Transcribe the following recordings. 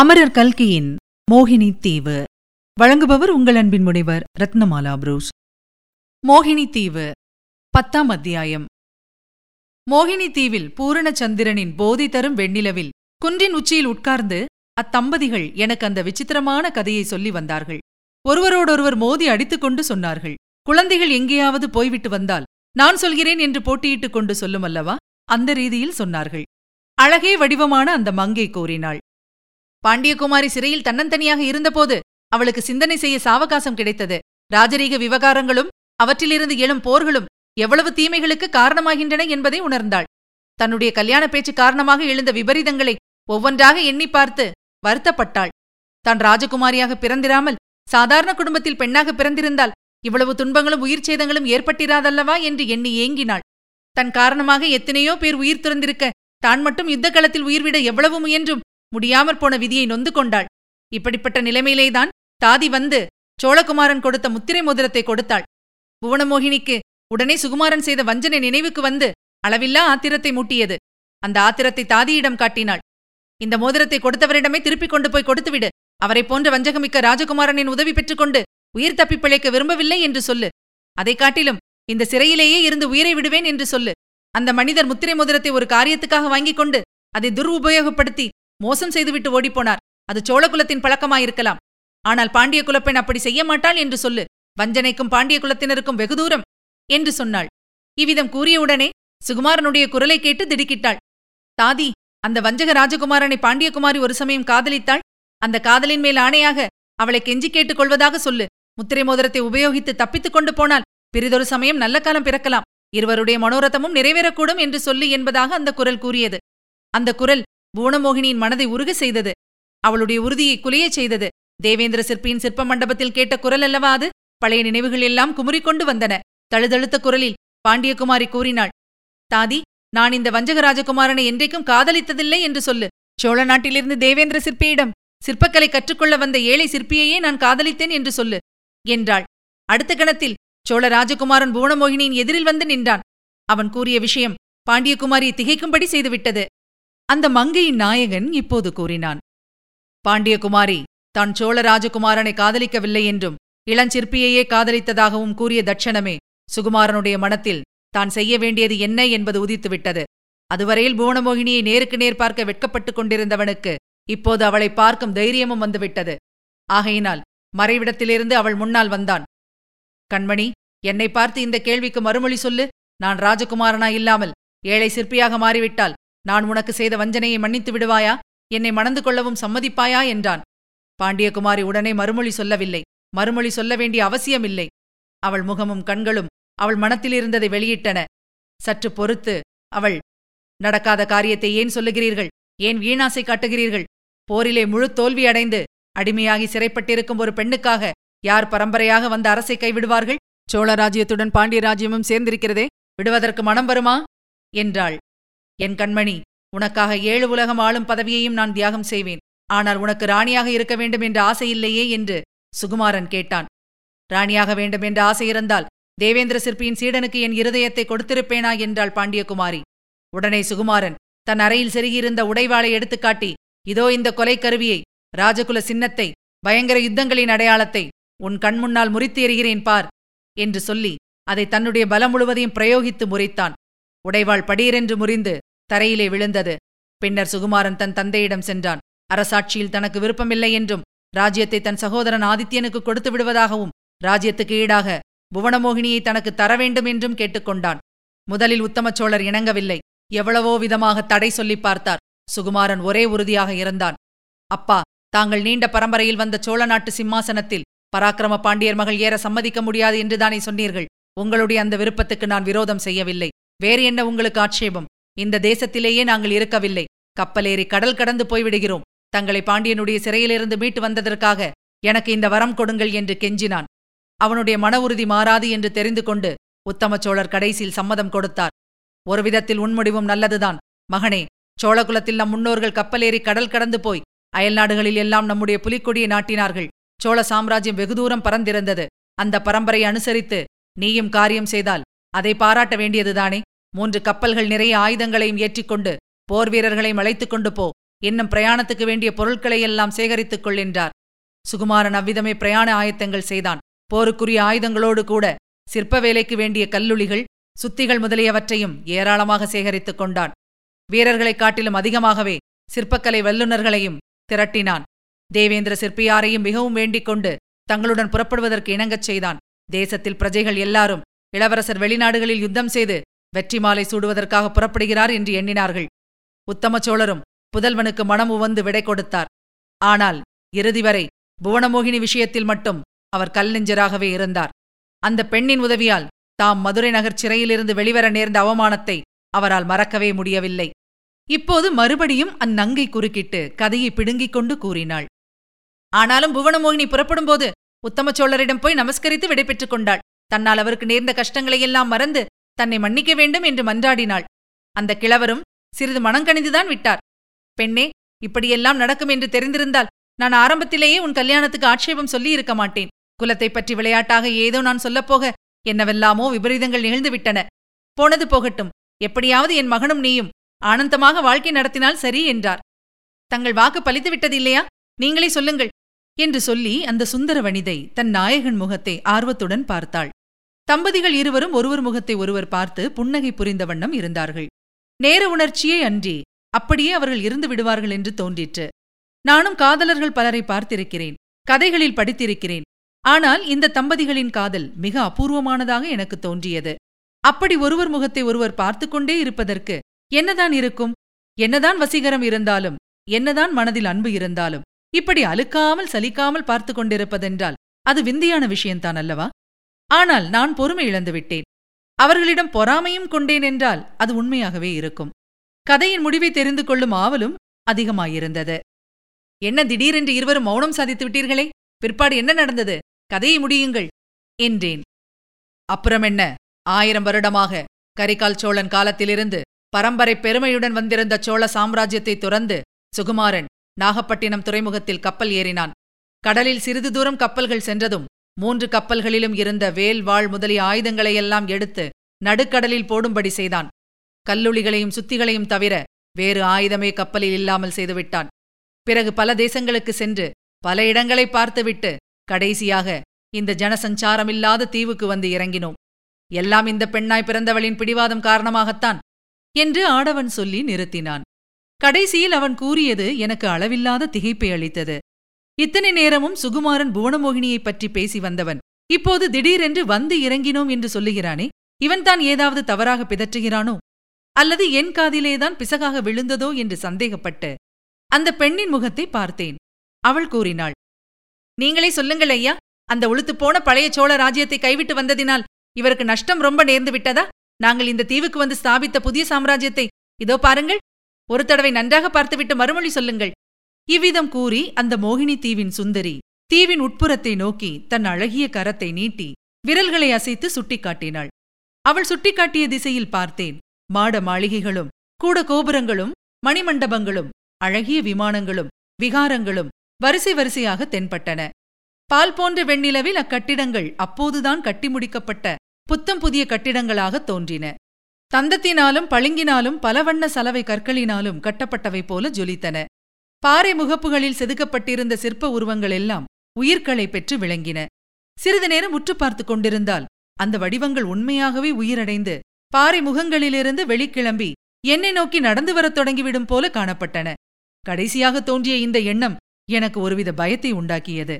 அமரர் கல்கியின் மோகினி தீவு. வழங்குபவர் உங்கள் அன்பின் முனைவர் ரத்னமாலா புரூஸ். மோகினி தீவு பத்தாம் அத்தியாயம். மோகினி தீவில் பூரணச்சந்திரனின் போதி தரும் வெண்ணிலவில் குன்றின் உச்சியில் உட்கார்ந்து அத்தம்பதிகள் எனக்கு அந்த விசித்திரமான கதையை சொல்லி வந்தார்கள். ஒருவரோடொருவர் மோதி அடித்துக் கொண்டு சொன்னார்கள் குழந்தைகள் எங்கேயாவது போய்விட்டு வந்தால் நான் சொல்கிறேன் என்று போட்டியிட்டுக் கொண்டு சொல்லும் அல்லவா? அந்த ரீதியில் சொன்னார்கள். அழகே வடிவமான அந்த மங்கை கூறினாள் பாண்டியகுமாரி சிறையில் தன்னந்தனியாக இருந்தபோது அவளுக்கு சிந்தனை செய்ய சாவகாசம் கிடைத்தது. ராஜரீக விவகாரங்களும் அவற்றிலிருந்து எழும் போர்களும் எவ்வளவு தீமைகளுக்கு காரணமாகின்றன என்பதை உணர்ந்தாள். தன்னுடைய கல்யாண பேச்சு காரணமாக எழுந்த விபரீதங்களை ஒவ்வொன்றாக எண்ணி பார்த்து வருத்தப்பட்டாள். தான் ராஜகுமாரியாக பிறந்திராமல் சாதாரண குடும்பத்தில் பெண்ணாக பிறந்திருந்தால் இவ்வளவு துன்பங்களும் உயிர் சேதங்களும் ஏற்பட்டிராதல்லவா என்று எண்ணி ஏங்கினாள். தன் காரணமாக எத்தனையோ பேர் உயிர் துறந்திருக்க தான் மட்டும் யுத்த களத்தில் உயிர்விட எவ்வளவு முயன்றும் முடியாமற் போன விதியை நொந்து கொண்டாள். இப்படிப்பட்ட நிலைமையிலேதான் தாதி வந்து சோழகுமாரன் கொடுத்த முத்திரை மோதிரத்தை கொடுத்தாள். புவனமோகினிக்கு உடனே சுகுமாரன் செய்த வஞ்சனை நினைவுக்கு வந்து அளவில்லா ஆத்திரத்தை மூட்டியது. அந்த ஆத்திரத்தை தாதியிடம் காட்டினாள். இந்த மோதிரத்தை கொடுத்தவரிடமே திருப்பிக் கொண்டு போய் கொடுத்துவிடு. அவரைப் போன்ற வஞ்சகமிக்க ராஜகுமாரனின் உதவி பெற்றுக்கொண்டு உயிர் தப்பிப் பிழைக்க விரும்பவில்லை என்று சொல்லு. அதைக் காட்டிலும் இந்த சிறையிலேயே இருந்து உயிரை விடுவேன் என்று சொல்லு. அந்த மனிதர் முத்திரை மோதிரத்தை ஒரு காரியத்துக்காக வாங்கிக் கொண்டு அதை துர்உபயோகப்படுத்தி மோசம் செய்துவிட்டு ஓடிப்போனார். அது சோழகுலத்தின் பழக்கமாயிருக்கலாம். ஆனால் பாண்டிய குலப்பெண் அப்படி செய்ய மாட்டாள் என்று சொல்லு. வஞ்சனைக்கும் பாண்டிய குலத்தினருக்கும் வெகு தூரம் என்று சொன்னாள். இவ்விதம் கூறியவுடனே சுகுமாரனுடைய குரலை கேட்டு திடுக்கிட்டாள். தாதி அந்த வஞ்சக ராஜகுமாரனை பாண்டியகுமாரி ஒரு சமயம் காதலித்தாள். அந்த காதலின் மேல் ஆணையாக அவளை கெஞ்சி கேட்டுக் கொள்வதாக சொல்லு. முத்திரை மோதிரத்தை உபயோகித்து தப்பித்துக் கொண்டு போனால் பிறிதொரு சமயம் நல்ல காலம் பிறக்கலாம். இருவருடைய மனோரதமும் நிறைவேறக்கூடும் என்று சொல்லு என்பதாக அந்த குரல் கூறியது. அந்த குரல் பூனமோகினியின் மனதை உருக செய்தது. அவளுடைய உறுதியை குலையச் செய்தது. தேவேந்திர சிற்பியின் சிற்ப மண்டபத்தில் கேட்ட குரல் அல்லவா அது? பழைய நினைவுகள் எல்லாம் குமுறிக்கொண்டு வந்தன. தழுதழுத்த குரலில் பாண்டியகுமாரி கூறினாள் தாதி நான் இந்த வஞ்சக ராஜகுமாரனை என்றைக்கும் காதலித்ததில்லை என்று சொல்லு. சோழ நாட்டிலிருந்து தேவேந்திர சிற்பியிடம் சிற்பக்கலை கற்றுக்கொள்ள வந்த ஏழை சிற்பியையே நான் காதலித்தேன் என்று சொல்லு என்றாள். அடுத்த கணத்தில் சோழ ராஜகுமாரன் புவனமோகினியின் எதிரில் வந்து நின்றான். அவன் கூறிய விஷயம் பாண்டியகுமாரியை திகைக்கும்படி செய்துவிட்டது. அந்த மங்கையின் நாயகன் இப்போது கூறினான் பாண்டியகுமாரி தான் சோழ ராஜகுமாரனை காதலிக்கவில்லை என்றும் இளஞ்சிற்பியையே காதலித்ததாகவும் கூறிய தட்சணமே சுகுமாரனுடைய மனத்தில் தான் செய்ய வேண்டியது என்ன என்பது உதித்துவிட்டது. அதுவரையில் புவனமோகினியை நேருக்கு நேர் பார்க்க வெட்கப்பட்டுக் கொண்டிருந்தவனுக்கு இப்போது அவளை பார்க்கும் தைரியமும் வந்துவிட்டது. ஆகையினால் மறைவிடத்திலிருந்து அவள் முன்னால் வந்தான். கண்மணி என்னை பார்த்து இந்த கேள்விக்கு மறுமொழி சொல்லு. நான் ராஜகுமாரனா இல்லாமல் ஏழை சிற்பியாக மாறிவிட்டால் நான் உனக்கு செய்த வஞ்சனையை மன்னித்து விடுவாயா? என்னை மணந்து கொள்ளவும் சம்மதிப்பாயா? என்றான். பாண்டியகுமாரி உடனே மறுமொழி சொல்லவில்லை. மறுமொழி சொல்ல வேண்டிய அவசியமில்லை. அவள் முகமும் கண்களும் அவள் மனத்திலிருந்ததை வெளியிட்டன. சற்று பொறுத்து அவள் நடக்காத காரியத்தை ஏன் சொல்லுகிறீர்கள்? ஏன் வீணாசை காட்டுகிறீர்கள்? போரிலே முழு தோல்வி அடைந்து அடிமையாகி சிறைப்பட்டிருக்கும் ஒரு பெண்ணுக்காக யார் பரம்பரையாக வந்த அரசை கைவிடுவார்கள்? சோழ ராஜ்யத்துடன் பாண்டிய ராஜ்யமும் சேர்ந்திருக்கிறதே? விடுவதற்கு மனம் வருமா? என்றாள். என் கண்மணி உனக்காக ஏழு உலகம் ஆளும் பதவியையும் நான் தியாகம் செய்வேன். ஆனால் உனக்கு ராணியாக இருக்க வேண்டும் என்ற ஆசை இல்லையே என்று சுகுமாரன் கேட்டான். ராணியாக வேண்டும் என்ற ஆசை இருந்தால் தேவேந்திர சிற்பியின் சீடனுக்கு என் இருதயத்தை கொடுத்திருப்பேனா என்றாள் பாண்டியகுமாரி. உடனே சுகுமாரன் தன் அறையில் செருகியிருந்த உடைவாளை எடுத்துக்காட்டி இதோ இந்த கொலை கருவியை ராஜகுல சின்னத்தை பயங்கர யுத்தங்களின் அடையாளத்தை உன் கண்முன்னால் முறித்து எறிகிறேன் பார் என்று சொல்லி அதை தன்னுடைய பலம் முழுவதையும் பிரயோகித்து முறித்தான். உடைவாள் படீரென்று முறிந்து தரையிலே விழுந்தது. பின்னர் சுகுமாரன் தன் தந்தையிடம் சென்றான். அரசாட்சியில் தனக்கு விருப்பமில்லை என்றும் ராஜ்யத்தை தன் சகோதரன் ஆதித்யனுக்கு கொடுத்து விடுவதாகவும் ராஜ்யத்துக்கு ஈடாக புவனமோகினியை தனக்கு தர வேண்டும் என்றும் கேட்டுக்கொண்டான். முதலில் உத்தம சோழர் இணங்கவில்லை. எவ்வளவோ விதமாக தடை சொல்லிப் பார்த்தார். சுகுமாரன் ஒரே உறுதியாக இருந்தான். அப்பா தாங்கள் நீண்ட பரம்பரையில் வந்த சோழ நாட்டு சிம்மாசனத்தில் பராக்கிரம பாண்டியர் மகள் ஏற சம்மதிக்க முடியாது என்றுதானே சொன்னீர்கள். உங்களுடைய அந்த விருப்பத்துக்கு நான் விரோதம் செய்யவில்லை. வேறு என்ன உங்களுக்கு ஆட்சேபம்? இந்த தேசத்திலேயே நாங்கள் இருக்கவில்லை. கப்பலேறி கடல் கடந்து போய்விடுகிறோம். தங்களை பாண்டியனுடைய சிறையிலிருந்து மீட்டு வந்ததற்காக எனக்கு இந்த வரம் கொடுங்கள் என்று கெஞ்சினான். அவனுடைய மன உறுதி மாறாது என்று தெரிந்து கொண்டு உத்தம சோழர் கடைசியில் சம்மதம் கொடுத்தார். ஒரு விதத்தில் உன்முடிவும் நல்லதுதான். மகனே சோழகுலத்தில் நம் முன்னோர்கள் கப்பலேறி கடல் கடந்து போய் அயல்நாடுகளில் எல்லாம் நம்முடைய புலிக்கொடியை நாட்டினார்கள். சோழ சாம்ராஜ்யம் வெகு தூரம் பறந்திருந்தது அந்த பரம்பரை அனுசரித்து நீயும் காரியம் செய்தால் அதை பாராட்ட வேண்டியதுதானே? மூன்று கப்பல்கள் நிறைய ஆயுதங்களையும் ஏற்றிக்கொண்டு போர் வீரர்களையும் அழைத்துக் கொண்டு போ. இன்னும் பிரயாணத்துக்கு வேண்டிய பொருட்களை எல்லாம் சேகரித்துக் கொள் என்றார். சுகுமாரன் அவ்விதமே பிரயாண ஆயத்தங்கள் செய்தான். போருக்குரிய ஆயுதங்களோடு கூட சிற்ப வேலைக்கு வேண்டிய கல்லுளிகள் சுத்திகள் முதலியவற்றையும் ஏராளமாக சேகரித்துக் கொண்டான். வீரர்களைக் காட்டிலும் அதிகமாகவே சிற்பக்கலை வல்லுநர்களையும் திரட்டினான். தேவேந்திர சிற்பியாரையும் மிகவும் வேண்டிக் கொண்டு தங்களுடன் புறப்படுவதற்கு இணங்கச் செய்தான். தேசத்தில் பிரஜைகள் எல்லாரும் இளவரசர் வெளிநாடுகளில் யுத்தம் செய்து வெற்றி மாலை சூடுவதற்காக புறப்படுகிறார் என்று எண்ணினார்கள். உத்தம சோழரும் புதல்வனுக்கு மனம் உவந்து விடை கொடுத்தார். ஆனால் இறுதி வரை புவனமோகினி விஷயத்தில் மட்டும் அவர் கல்நெஞ்சராகவே இருந்தார். அந்த பெண்ணின் உதவியால் தாம் மதுரை நகர் சிறையிலிருந்து வெளிவர நேர்ந்த அவமானத்தை அவரால் மறக்கவே முடியவில்லை. இப்போது மறுபடியும் அந்நங்கை குறுக்கிட்டு கதையை பிடுங்கிக் கொண்டு கூறினாள். ஆனாலும் புவனமோகினி புறப்படும்போது உத்தம சோழரிடம் போய் நமஸ்கரித்து விடைபெற்றுக் கொண்டாள். தன்னால் அவருக்கு நேர்ந்த கஷ்டங்களையெல்லாம் மறந்து தன்னை மன்னிக்க வேண்டும் என்று மன்றாடினாள். அந்த கிழவரும் சிறிது மனங்கணிந்துதான் விட்டார். பெண்ணே இப்படியெல்லாம் நடக்கும் என்று தெரிந்திருந்தால் நான் ஆரம்பத்திலேயே உன் கல்யாணத்துக்கு ஆட்சேபம் சொல்லியிருக்க மாட்டேன். குலத்தை பற்றி விளையாட்டாக ஏதோ நான் சொல்லப்போக என்னவெல்லாமோ விபரீதங்கள் நிகழ்ந்துவிட்டன. போனது போகட்டும். எப்படியாவது என் மகனும் நீயும் ஆனந்தமாக வாழ்க்கை நடத்தினால் சரி என்றார். தங்கள் வாக்கு பலித்து விட்டது இல்லையா நீங்களே சொல்லுங்கள் என்று சொல்லி அந்த சுந்தர வனிதை தன் நாயகன் முகத்தை ஆர்வத்துடன் பார்த்தாள். தம்பதிகள் இருவரும் ஒருவர் முகத்தை ஒருவர் பார்த்து புன்னகை புரிந்த வண்ணம் இருந்தார்கள். நேர உணர்ச்சியே அன்றி அப்படியே அவர்கள் இருந்து விடுவார்கள் என்று தோன்றிற்று. நானும் காதலர்கள் பலரை பார்த்திருக்கிறேன் கதைகளில் படித்திருக்கிறேன். ஆனால் இந்த தம்பதிகளின் காதல் மிக அபூர்வமானதாக எனக்கு தோன்றியது. அப்படி ஒருவர் முகத்தை ஒருவர் பார்த்து கொண்டே இருப்பதற்கு என்னதான் இருக்கும்? என்னதான் வசீகரம் இருந்தாலும் என்னதான் மனதில் அன்பு இருந்தாலும் இப்படி அழுக்காமல் சலிக்காமல் பார்த்து கொண்டிருப்பதென்றால் அது விந்தையான விஷயம்தான் அல்லவா? ஆனால் நான் பொறுமை இழந்து விட்டேன். அவர்களிடம் பொறாமையும் கொண்டேன் என்றால் அது உண்மையாகவே இருக்கும். கதையின் முடிவை தெரிந்து கொள்ளும் ஆவலும் அதிகமாயிருந்தது. என்ன திடீரென்று இருவரும் மௌனம் சாதித்து விட்டீர்களே? பிற்பாடு என்ன நடந்தது? கதையை முடியுங்கள் என்றேன். அப்புறம் என்ன? ஆயிரம் வருடமாக கரிகால் சோழன் காலத்திலிருந்து பரம்பரை பெருமையுடன் வந்திருந்த சோழ சாம்ராஜ்யத்தை துறந்து சுகுமாரன் நாகப்பட்டினம் துறைமுகத்தில் கப்பல் ஏறினான். கடலில் சிறிது தூரம் கப்பல்கள் சென்றதும் மூன்று கப்பல்களிலும் இருந்த வேல் வாழ் முதலிய ஆயுதங்களையெல்லாம் எடுத்து நடுக்கடலில் போடும்படி செய்தான். கல்லுளிகளையும் சுத்திகளையும் தவிர வேறு ஆயுதமே கப்பலில் இல்லாமல் செய்துவிட்டான். பிறகு பல தேசங்களுக்கு சென்று பல இடங்களை பார்த்துவிட்டு கடைசியாக இந்த ஜனசஞ்சாரமில்லாத தீவுக்கு வந்து இறங்கினோம். எல்லாம் இந்த பெண்ணாய் பிறந்தவளின் பிடிவாதம் காரணமாகத்தான் என்று ஆடவன் சொல்லி நிறுத்தினான். கடைசியில் அவன் கூறியது எனக்கு அளவில்லாத திகைப்பை அளித்தது. இத்தனை நேரமும் சுகுமாரன் புவனமோகினியைப் பற்றி பேசி வந்தவன். இப்போது திடீரென்று வந்து இறங்கினோம் என்று சொல்லுகிறானே இவன்தான் ஏதாவது தவறாக பிதற்றுகிறானோ? அல்லது என் காதிலேதான் பிசகாக விழுந்ததோ என்று சந்தேகப்பட்டு அந்த பெண்ணின் முகத்தை பார்த்தேன். அவள் கூறினாள் நீங்களே சொல்லுங்கள் ஐயா அந்த உளுத்துப்போன பழைய சோழ ராஜ்யத்தை கைவிட்டு வந்ததினால் இவருக்கு நஷ்டம் ரொம்ப நேர்ந்து விட்டதா? நாங்கள் இந்த தீவுக்கு வந்து ஸ்தாபித்த புதிய சாம்ராஜ்யத்தை இதோ பாருங்கள் ஒரு தடவை நன்றாக பார்த்துவிட்டு மறுமொழி சொல்லுங்கள். இவ்விதம் கூறி அந்த மோகினி தீவின் சுந்தரி தீவின் உட்புறத்தை நோக்கி தன் அழகிய கரத்தை நீட்டி விரல்களை அசைத்து சுட்டிக்காட்டினாள். அவள் சுட்டிக்காட்டிய திசையில் பார்த்தேன். மாட மாளிகைகளும் கூட கோபுரங்களும் மணிமண்டபங்களும் அழகிய விமானங்களும் விகாரங்களும் வரிசை வரிசையாக தென்பட்டன. பால் போன்ற வெண்ணிலவில் அக்கட்டிடங்கள் அப்போதுதான் கட்டி முடிக்கப்பட்ட புத்தம் புதிய கட்டிடங்களாக தோன்றின. தந்தத்தினாலும் பளிங்கினாலும் பலவண்ண சலவை கற்களினாலும் கட்டப்பட்டவை போல ஜொலித்தன. பாறை முகப்புகளில் செதுக்கப்பட்டிருந்த சிற்ப உருவங்கள் எல்லாம் உயிர்களை பெற்று விளங்கின. சிறிது நேரம் உற்று பார்த்து கொண்டிருந்தால் அந்த வடிவங்கள் உண்மையாகவே உயிரடைந்து பாறை முகங்களிலிருந்து வெளிக்கிளம்பி என்னை நோக்கி நடந்து வரத் தொடங்கிவிடும் போல காணப்பட்டன. கடைசியாக தோன்றிய இந்த எண்ணம் எனக்கு ஒருவித பயத்தை உண்டாக்கியது.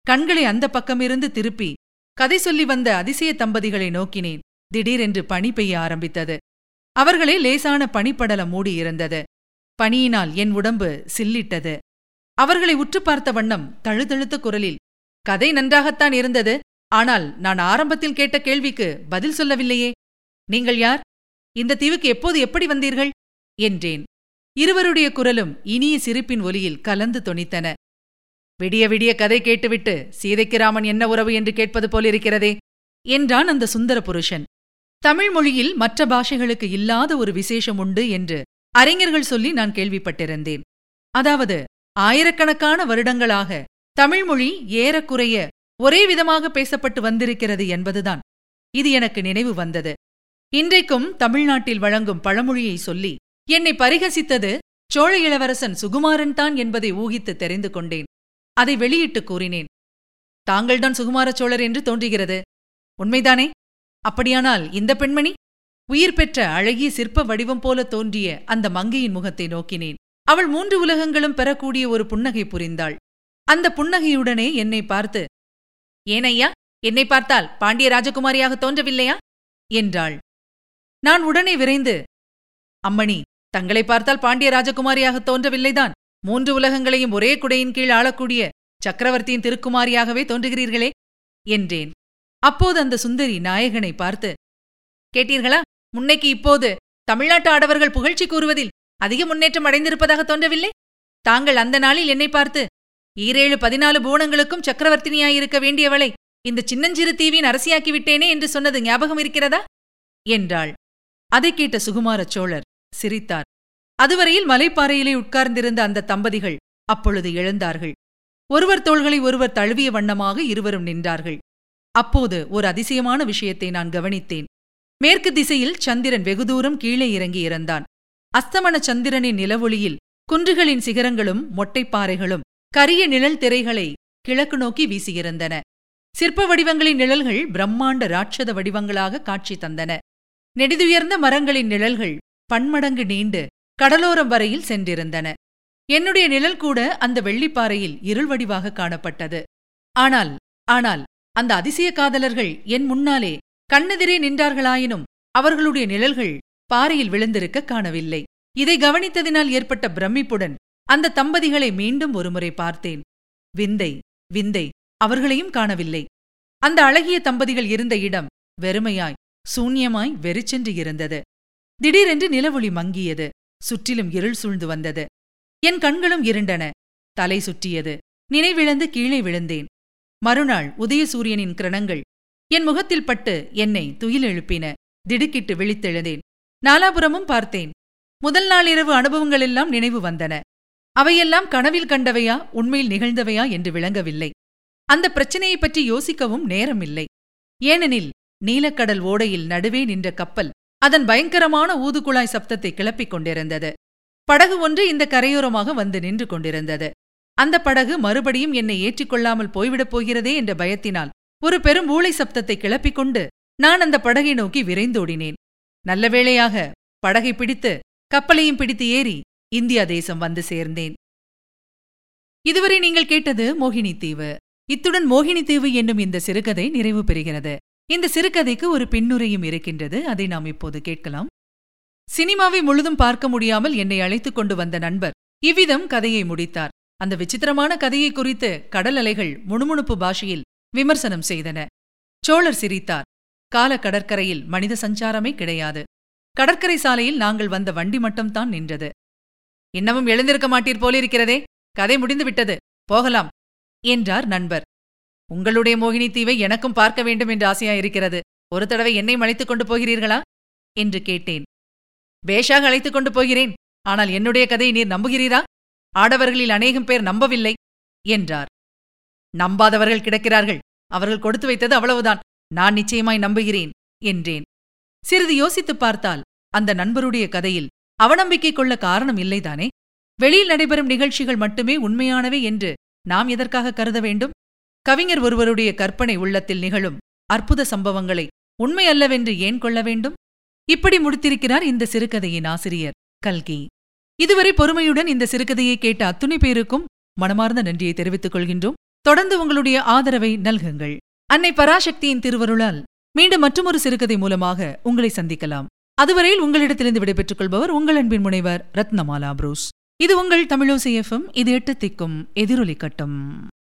கண்களை அந்த பக்கமிருந்து திருப்பி கதை சொல்லி வந்த அதிசய தம்பதிகளை நோக்கினேன். திடீரென்று பனி பெய்ய ஆரம்பித்தது. அவர்களே லேசான பனிப்படலம் மூடியிருந்தது. பணியினால் என் உடம்பு சில்லிட்டது. அவர்களை உற்று பார்த்த வண்ணம் தழுதழுத்த குரலில் கதை நன்றாகத்தான் இருந்தது ஆனால் நான் ஆரம்பத்தில் கேட்ட கேள்விக்கு பதில் சொல்லவில்லையே. நீங்கள் யார்? இந்த தீவுக்கு எப்போது எப்படி வந்தீர்கள்? என்றேன். இருவருடைய குரலும் இனிய சிரிப்பின் ஒலியில் கலந்து தொனித்தன. விடிய விடிய கதை கேட்டுவிட்டு சீதைக்கு ராமன் என்ன உறவு என்று கேட்பது போலிருக்கிறதே என்றான் அந்த சுந்தர புருஷன் தமிழ் மொழியில் மற்ற பாஷைகளுக்கு இல்லாத ஒரு விசேஷம் உண்டு என்று அறிஞர்கள் சொல்லி நான் கேள்விப்பட்டிருந்தேன். அதாவது ஆயிரக்கணக்கான வருடங்களாக தமிழ்மொழி ஏறக்குறைய ஒரே விதமாக பேசப்பட்டு வந்திருக்கிறது என்பதுதான். இது எனக்கு நினைவு வந்தது. இன்றைக்கும் தமிழ்நாட்டில் வழங்கும் பழமொழியை சொல்லி என்னை பரிகசித்தது சோழ இளவரசன் சுகுமாரன் தான் என்பதை ஊகித்து தெரிந்து கொண்டேன். அதை வெளியிட்டு கூறினேன். தாங்கள்தான் சுகுமார சோழர் என்று தோன்றுகிறது. உண்மைதானே? அப்படியானால் இந்த பெண்மணி உயிர் பெற்ற அழகிய சிற்ப வடிவம் போல தோன்றிய அந்த மங்கையின் முகத்தை நோக்கினேன். அவள் மூன்று உலகங்களும் பெறக்கூடிய ஒரு புன்னகை புரிந்தாள். அந்த புன்னகையுடனே என்னை பார்த்து ஏனையா என்னை பார்த்தால் பாண்டிய ராஜகுமாரியாக தோன்றவில்லையா? என்றாள். நான் உடனே விரைந்து அம்மணி தங்களை பார்த்தால் பாண்டிய ராஜகுமாரியாக தோன்றவில்லைதான். மூன்று உலகங்களையும் ஒரே குடையின் கீழ் ஆளக்கூடிய சக்கரவர்த்தியின் திருக்குமாரியாகவே தோன்றுகிறீர்களே என்றேன். அப்போது அந்த சுந்தரி நாயகனை பார்த்து கேட்டீர்களா? முன்னைக்கு இப்போது தமிழ்நாட்டு ஆடவர்கள் புகழ்ச்சி கூறுவதில் அதிக முன்னேற்றம் அடைந்திருப்பதாக தோன்றவில்லை? தாங்கள் அந்த நாளில் என்னை பார்த்து ஈரேழு பதினாலு பூணங்களுக்கும் சக்கரவர்த்தினியாயிருக்க வேண்டியவளை இந்த சின்னஞ்சிறு தீவின் அரசியாக்கி விட்டேனே என்று சொன்னது ஞாபகம் இருக்கிறதா? என்றாள். அதைக் கேட்ட சுகுமார சோழர் சிரித்தார். அதுவரையில் மலைப்பாறையிலே உட்கார்ந்திருந்த அந்த தம்பதிகள் அப்பொழுது எழுந்தார்கள். ஒருவர் தோள்களை ஒருவர் தழுவிய வண்ணமாக இருவரும் நின்றார்கள். அப்போது ஒரு அதிசயமான விஷயத்தை நான் கவனித்தேன். மேற்கு திசையில் சந்திரன் வெகு தூரம் கீழே இறங்கி இறந்தான். அஸ்தமன சந்திரனின் நிலவொளியில் குன்றுகளின் சிகரங்களும் மொட்டைப்பாறைகளும் கரிய நிழல் திரைகளை கிழக்கு நோக்கி வீசியிருந்தன. சிற்ப வடிவங்களின் நிழல்கள் பிரம்மாண்ட ராட்சத வடிவங்களாக காட்சி தந்தன. நெடிதுயர்ந்த மரங்களின் நிழல்கள் பன்மடங்கு நீண்டு கடலோரம் வரையில் சென்றிருந்தன. என்னுடைய நிழல் கூட அந்த வெள்ளிப்பாறையில் இருள் வடிவாக காணப்பட்டது. ஆனால் ஆனால் அந்த அதிசய காதலர்கள் என் முன்னாலே கண்ணெதிரே நின்றார்களாயினும் அவர்களுடைய நிழல்கள் பாறையில் விழுந்திருக்க காணவில்லை. இதை கவனித்ததினால் ஏற்பட்ட பிரமிப்புடன் அந்த தம்பதிகளை மீண்டும் ஒருமுறை பார்த்தேன். விந்தை விந்தை அவர்களையும் காணவில்லை. அந்த அழகிய தம்பதிகள் இருந்த இடம் வெறுமையாய் சூன்யமாய் வெறிச்சென்று இருந்தது. திடீரென்று நிலவொளி மங்கியது. சுற்றிலும் இருள் சூழ்ந்து வந்தது. என் கண்களும் இருண்டன. தலை சுற்றியது. நினைவிழந்து கீழே விழுந்தேன். மறுநாள் உதயசூரியனின் கிரணங்கள் என் முகத்தில் பட்டு என்னை துயில் எழுப்பின. திடுக்கிட்டு விழித்தெழுந்தேன். நாலாபுரமும் பார்த்தேன். முதல் நாளிரவு அனுபவங்களெல்லாம் நினைவு வந்தன. அவையெல்லாம் கனவில் கண்டவையா உண்மையில் நிகழ்ந்தவையா என்று விளங்கவில்லை. அந்த பிரச்சனையைப் பற்றி யோசிக்கவும் நேரமில்லை. ஏனெனில் நீலக்கடல் ஓடையில் நடுவே நின்ற கப்பல் அதன் பயங்கரமான ஊதுகுழாய் சப்தத்தை கிளப்பிக் கொண்டிருந்தது. படகு ஒன்று இந்த கரையோரமாக வந்து நின்று கொண்டிருந்தது. அந்த படகு மறுபடியும் என்னை ஏற்றிக்கொள்ளாமல் போய்விடப் போகிறதே என்ற பயத்தினால் ஒரு பெரும் ஊளை சப்தத்தை கிளப்பிக் கொண்டு நான் அந்த படகை நோக்கி விரைந்தோடினேன். நல்ல வேளையாக படகை பிடித்து கப்பலையும் பிடித்து ஏறி இந்தியா தேசம் வந்து சேர்ந்தேன். இதுவரை நீங்கள் கேட்டது மோகினி தீவு. இத்துடன் மோகினி தீவு என்னும் இந்த சிறுகதை நிறைவு பெறுகிறது. இந்த சிறுகதைக்கு ஒரு பின்னுரையும் இருக்கின்றது. அதை நாம் இப்போது கேட்கலாம். சினிமாவை முழுதும் பார்க்க முடியாமல் என்னை அழைத்துக் கொண்டு வந்த நண்பர் இவ்விதம் கதையை முடித்தார். அந்த விசித்திரமான கதையை குறித்து கடல் அலைகள் முணுமுணுப்பு பாஷையில் விமர்சனம் செய்தன. சோழர் சிரித்தார். கால கடற்கரையில் மனித சஞ்சாரமே கிடையாது. கடற்கரை சாலையில் நாங்கள் வந்த வண்டி மட்டும்தான் நின்றது. இன்னமும் எழுந்திருக்க மாட்டீர் போலிருக்கிறதே. கதை முடிந்து விட்டது. போகலாம். என்றார் நண்பர். உங்களுடைய மோகினி தீவை எனக்கும் பார்க்க வேண்டும் என்று ஆசையாயிருக்கிறது. ஒரு தடவை என்னை அழைத்துக் கொண்டு போகிறீர்களா? என்று கேட்டேன். பேஷாக அழைத்துக் கொண்டு போகிறேன். ஆனால் என்னுடைய கதையை நீர் நம்புகிறீரா? ஆடவர்களில் அநேகம் பேர் நம்பவில்லை. என்றார். நம்பாதவர்கள் கிடக்கிறார்கள். அவர்கள் கொடுத்து வைத்தது அவ்வளவுதான். நான் நிச்சயமாய் நம்புகிறேன் என்றேன். சிறிது யோசித்துப் பார்த்தால் அந்த நண்பருடைய கதையில் அவநம்பிக்கை கொள்ள காரணம் இல்லைதானே? வெளியில் நடைபெறும் நிகழ்ச்சிகள் மட்டுமே உண்மையானவை என்று நாம் எதற்காக கருத வேண்டும்? கவிஞர் ஒருவருடைய கற்பனை உள்ளத்தில் நிகழும் அற்புத சம்பவங்களை உண்மை அல்லவென்று ஏன் கொள்ள வேண்டும்? இப்படி முடித்திருக்கிறார் இந்த சிறுகதையின் ஆசிரியர் கல்கி. இதுவரை பொறுமையுடன் இந்த சிறுகதையை கேட்ட அத்துணை பேருக்கும் மனமார்ந்த நன்றியை தெரிவித்துக் கொள்கின்றோம். தொடர்ந்து உங்களுடைய ஆதரவை நல்குங்கள். அன்னை பராசக்தியின் திருவருளால் மீண்டும் மற்றொரு சிறுகதை மூலமாக உங்களை சந்திக்கலாம். அதுவரையில் உங்களிடத்திலிருந்து விடைபெற்றுக் கொள்பவர் உங்கள் அன்பின் முனைவர் ரத்னமாலா புரூஸ். இது உங்கள் தமிழோசி எஃப்எம் இது எட்டு திக்கும் எதிரொலி கட்டும்.